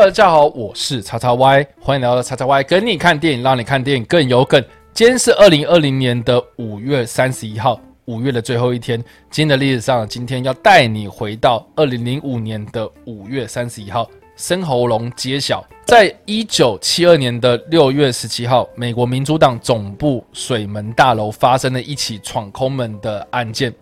大家好，我是叉叉 Y，欢迎来到叉叉 Y，跟你看电影，让你看电影更有梗。今天是二零二零年的五月三十一号，五月的最后一天。今天的历史上，今天要带你回到二零零五年的五月三十一号，生喉咙揭晓。在一九七二年的六月十七号，美国民主党总部水门大楼发生了一起闯空门的案件。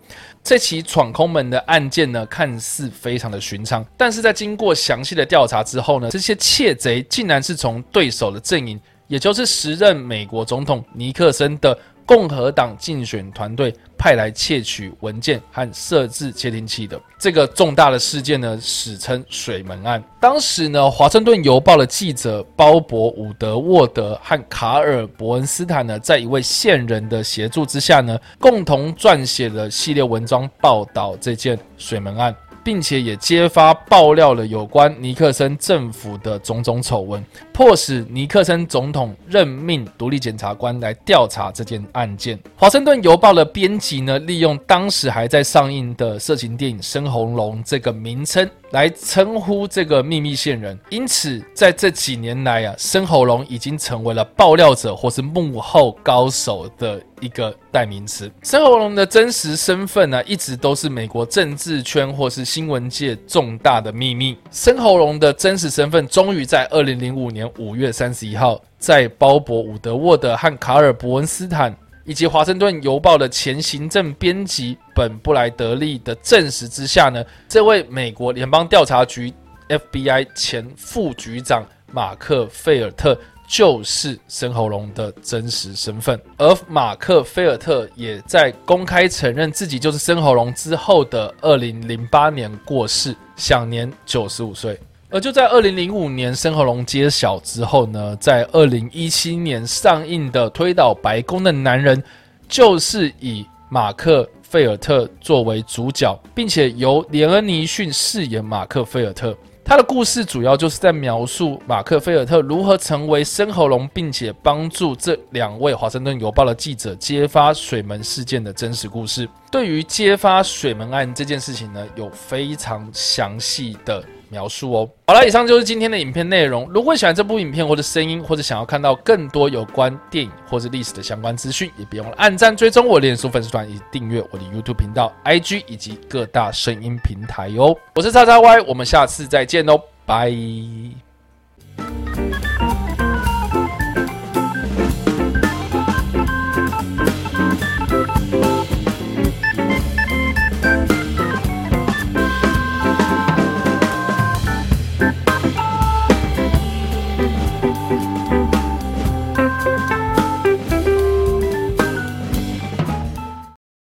这起闯空门的案件呢，看似非常的寻常，但是在经过详细的调查之后呢，这些窃贼竟然是从对手的阵营，也就是时任美国总统尼克森的。共和党竞选团队派来窃取文件和设置窃听器的这个重大的事件呢，史称“水门案”。当时呢，《华盛顿邮报》的记者鲍勃·伍德沃德和卡尔·伯恩斯坦呢，在一位线人的协助之下呢，共同撰写了系列文章报道这件水门案。并且也揭发爆料了有关尼克森政府的种种丑闻，迫使尼克森总统任命独立检察官来调查这件案件。华盛顿邮报的编辑呢，利用当时还在上映的色情电影《深红龙》这个名称。来称呼这个秘密线人，因此在这几年来啊，深喉龙已经成为了爆料者或是幕后高手的一个代名词。深喉龙的真实身份呢，一直都是美国政治圈或是新闻界重大的秘密。深喉龙的真实身份终于在二零零五年五月三十一号，在鲍勃·伍德沃德和卡尔·伯恩斯坦。以及《华盛顿邮报》的前行政编辑本布莱德利的证实之下呢，这位美国联邦调查局 FBI 前副局长马克费尔特就是深喉龙的真实身份，而马克菲尔特也在公开承认自己就是深喉龙之后的二零零八年过世，享年九十五岁。而就在二零零五年深喉龙揭晓之后呢，在二零一七年上映的《推倒白宫的男人》，就是以马克费尔特作为主角，并且由连恩尼逊饰演马克费尔特。他的故事主要就是在描述马克菲尔特如何成为深喉咙，并且帮助这两位《华盛顿邮报》的记者揭发水门事件的真实故事。对于揭发水门案这件事情呢，有非常详细的。描述哦，好了，以上就是今天的影片内容。如果喜欢这部影片或者声音，或者想要看到更多有关电影或者历史的相关资讯，也别忘了按赞、追踪我脸书粉丝团以及订阅我的 YouTube 频道、IG 以及各大声音平台哦。我是叉叉 Y，我们下次再见哦，拜。